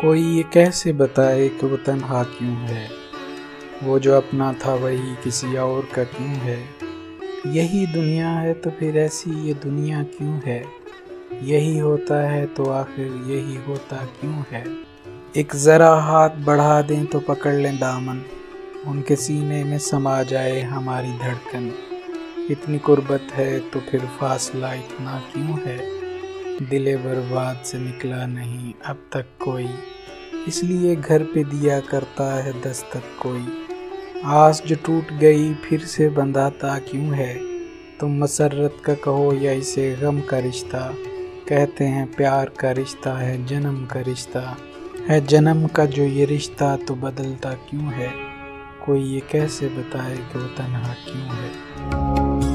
कोई ये कैसे बताए कि वो तन्हा क्यों है? वो जो अपना था वही किसी और का क्यों है? यही दुनिया है तो फिर ऐसी ये दुनिया क्यों है? यही होता है तो आखिर यही होता क्यों है? एक ज़रा हाथ बढ़ा दें तो पकड़ लें दामन। उनके सीने में समा जाए हमारी धड़कन। इतनी कुर्बत है तो फिर फासला इतना क्यों है? दिले बर्बाद से निकला नहीं, अब तक कोई। इसलिए घर पे दिया करता है दस्तक कोई। आस जो टूट गई फिर से बंधाता क्यों है? तुम मसरत का कहो या इसे गम का रिश्ता? कहते हैं प्यार का रिश्ता है, जन्म का रिश्ता। है जन्म का जो ये रिश्ता तो बदलता क्यों है? कोई ये कैसे बताए कि वो तनहा क्यों है?